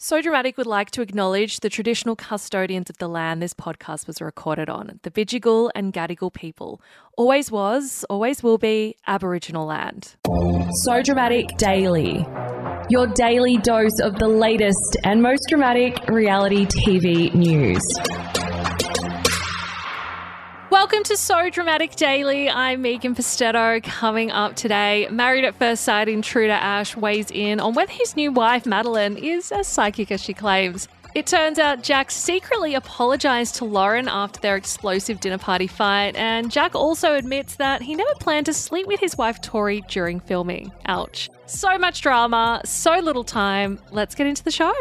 So Dramatic would like to acknowledge the traditional custodians of the land this podcast was recorded on, the Bidjigal and Gadigal people. Always was, always will be Aboriginal land. So Dramatic Daily. Your daily dose of the latest and most dramatic reality TV news. Welcome to So Dramatic Daily. I'm Megan Pustetto. Coming up today, Married at First Sight intruder Ash weighs in on whether his new wife, Madeleine, is as psychic as she claims. It turns out Jack secretly apologised to Lauren after their explosive dinner party fight, and Jack also admits that he never planned to sleep with his wife Tori during filming. Ouch. So much drama, so little time. Let's get into the show.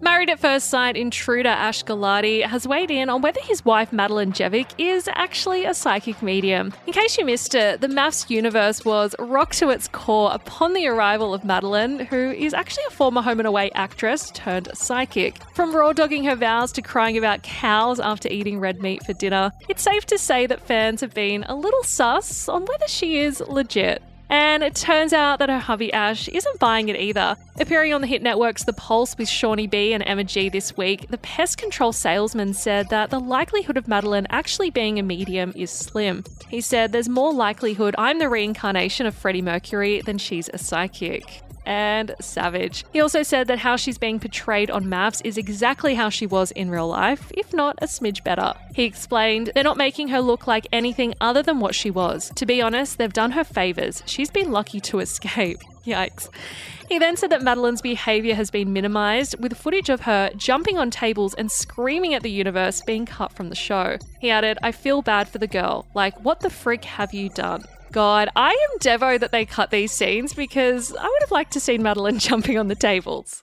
Married at First Sight intruder Ash Galati has weighed in on whether his wife Madeleine Jevic is actually a psychic medium. In case you missed it, the MAFS universe was rocked to its core upon the arrival of Madeleine, who is actually a former home and away actress turned psychic. From raw dogging her vows to crying about cows after eating red meat for dinner, it's safe to say that fans have been a little sus on whether she is legit. And it turns out that her hubby Ash isn't buying it either. Appearing on the hit networks The Pulse with Shawnee B and Emma G this week, the pest control salesman said that the likelihood of Madeleine actually being a medium is slim. He said there's more likelihood I'm the reincarnation of Freddie Mercury than she's a psychic and savage. He also said that how she's being portrayed on MAFS is exactly how she was in real life, if not a smidge better. He explained, they're not making her look like anything other than what she was. To be honest, they've done her favours. She's been lucky to escape. Yikes. He then said that Madeleine's behaviour has been minimised, with footage of her jumping on tables and screaming at the universe being cut from the show. He added, I feel bad for the girl. Like, what the frick have you done? God, I am Devo that they cut these scenes because I would have liked to see Madeleine jumping on the tables.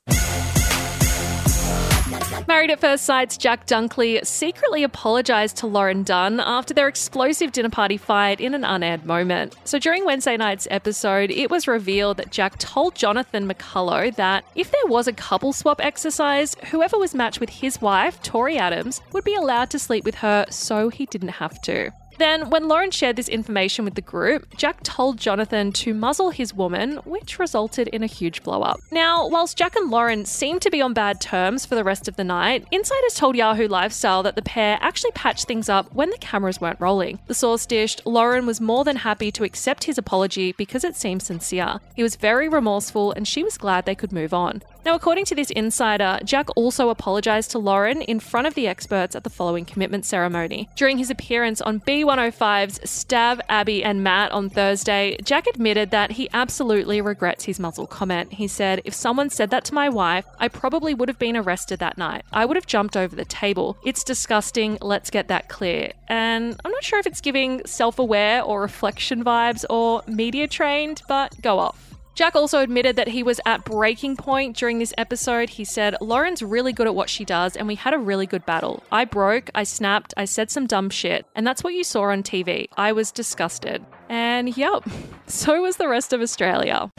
Married at First Sight's Jack Dunkley secretly apologised to Lauren Dunn after their explosive dinner party fight in an unaired moment. So during Wednesday night's episode, it was revealed that Jack told Jonathan McCullough that if there was a couple swap exercise, whoever was matched with his wife, Tori Adams, would be allowed to sleep with her so he didn't have to. Then, when Lauren shared this information with the group, Jack told Jonathan to muzzle his woman, which resulted in a huge blow up. Now, whilst Jack and Lauren seemed to be on bad terms for the rest of the night, insiders told Yahoo Lifestyle that the pair actually patched things up when the cameras weren't rolling. The source dished Lauren was more than happy to accept his apology because it seemed sincere. He was very remorseful and she was glad they could move on. Now, according to this insider, Jack also apologised to Lauren in front of the experts at the following commitment ceremony. During his appearance on B105's Stav, Abby, and Matt on Thursday, Jack admitted that he absolutely regrets his muzzle comment. He said, If someone said that to my wife, I probably would have been arrested that night. I would have jumped over the table. It's disgusting. Let's get that clear. And I'm not sure if it's giving self aware or reflection vibes or media trained, but go off. Jack also admitted that he was at breaking point during this episode. He said, Lauren's really good at what she does, and we had a really good battle. I broke, I snapped, I said some dumb shit, and that's what you saw on TV. I was disgusted. And yep, so was the rest of Australia.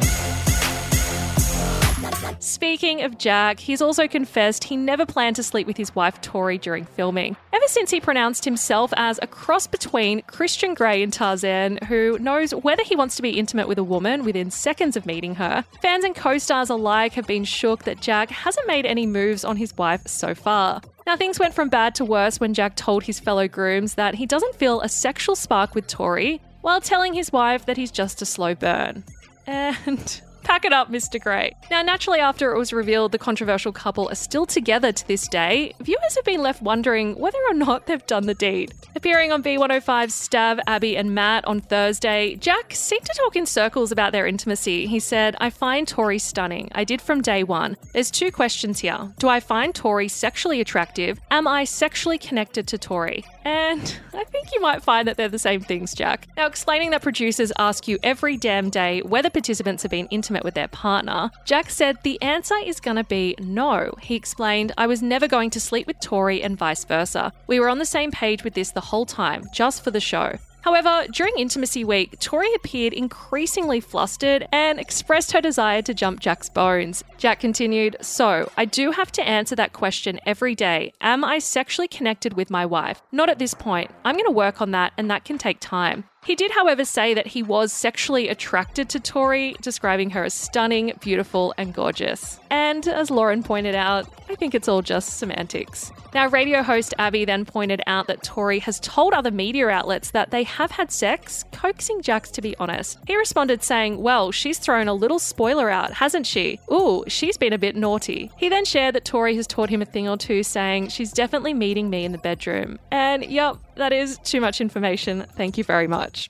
Speaking of Jack, he's also confessed he never planned to sleep with his wife Tori during filming. Ever since he pronounced himself as a cross between Christian Grey and Tarzan, who knows whether he wants to be intimate with a woman within seconds of meeting her, fans and co stars alike have been shook that Jack hasn't made any moves on his wife so far. Now, things went from bad to worse when Jack told his fellow grooms that he doesn't feel a sexual spark with Tori, while telling his wife that he's just a slow burn. And Pack it up, Mr. Grey. Now, naturally, after it was revealed the controversial couple are still together to this day, viewers have been left wondering whether or not they've done the deed. Appearing on B105's Stav, Abby, and Matt on Thursday, Jack seemed to talk in circles about their intimacy. He said, I find Tori stunning. I did from day one. There's two questions here. Do I find Tori sexually attractive? Am I sexually connected to Tori? And I think you might find that they're the same things, Jack. Now, explaining that producers ask you every damn day whether participants have been intimate with their partner, Jack said the answer is going to be no. He explained, I was never going to sleep with Tori and vice versa. We were on the same page with this the whole time, just for the show. However, during Intimacy Week, Tori appeared increasingly flustered and expressed her desire to jump Jack's bones. Jack continued, So, I do have to answer that question every day. Am I sexually connected with my wife? Not at this point. I'm going to work on that, and that can take time. He did, however, say that he was sexually attracted to Tori, describing her as stunning, beautiful, and gorgeous. And as Lauren pointed out, I think it's all just semantics. Now, radio host Abby then pointed out that Tori has told other media outlets that they have had sex, coaxing Jax to be honest. He responded saying, Well, she's thrown a little spoiler out, hasn't she? Ooh, she's been a bit naughty. He then shared that Tori has taught him a thing or two, saying, She's definitely meeting me in the bedroom. And yep, that is too much information. Thank you very much.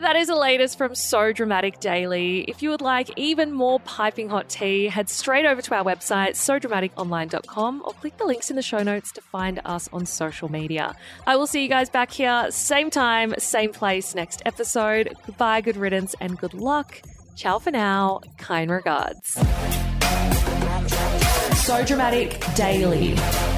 That is the latest from So Dramatic Daily. If you would like even more piping hot tea, head straight over to our website, sodramaticonline.com, or click the links in the show notes to find us on social media. I will see you guys back here, same time, same place, next episode. Goodbye, good riddance, and good luck. Ciao for now. Kind regards. So Dramatic Daily.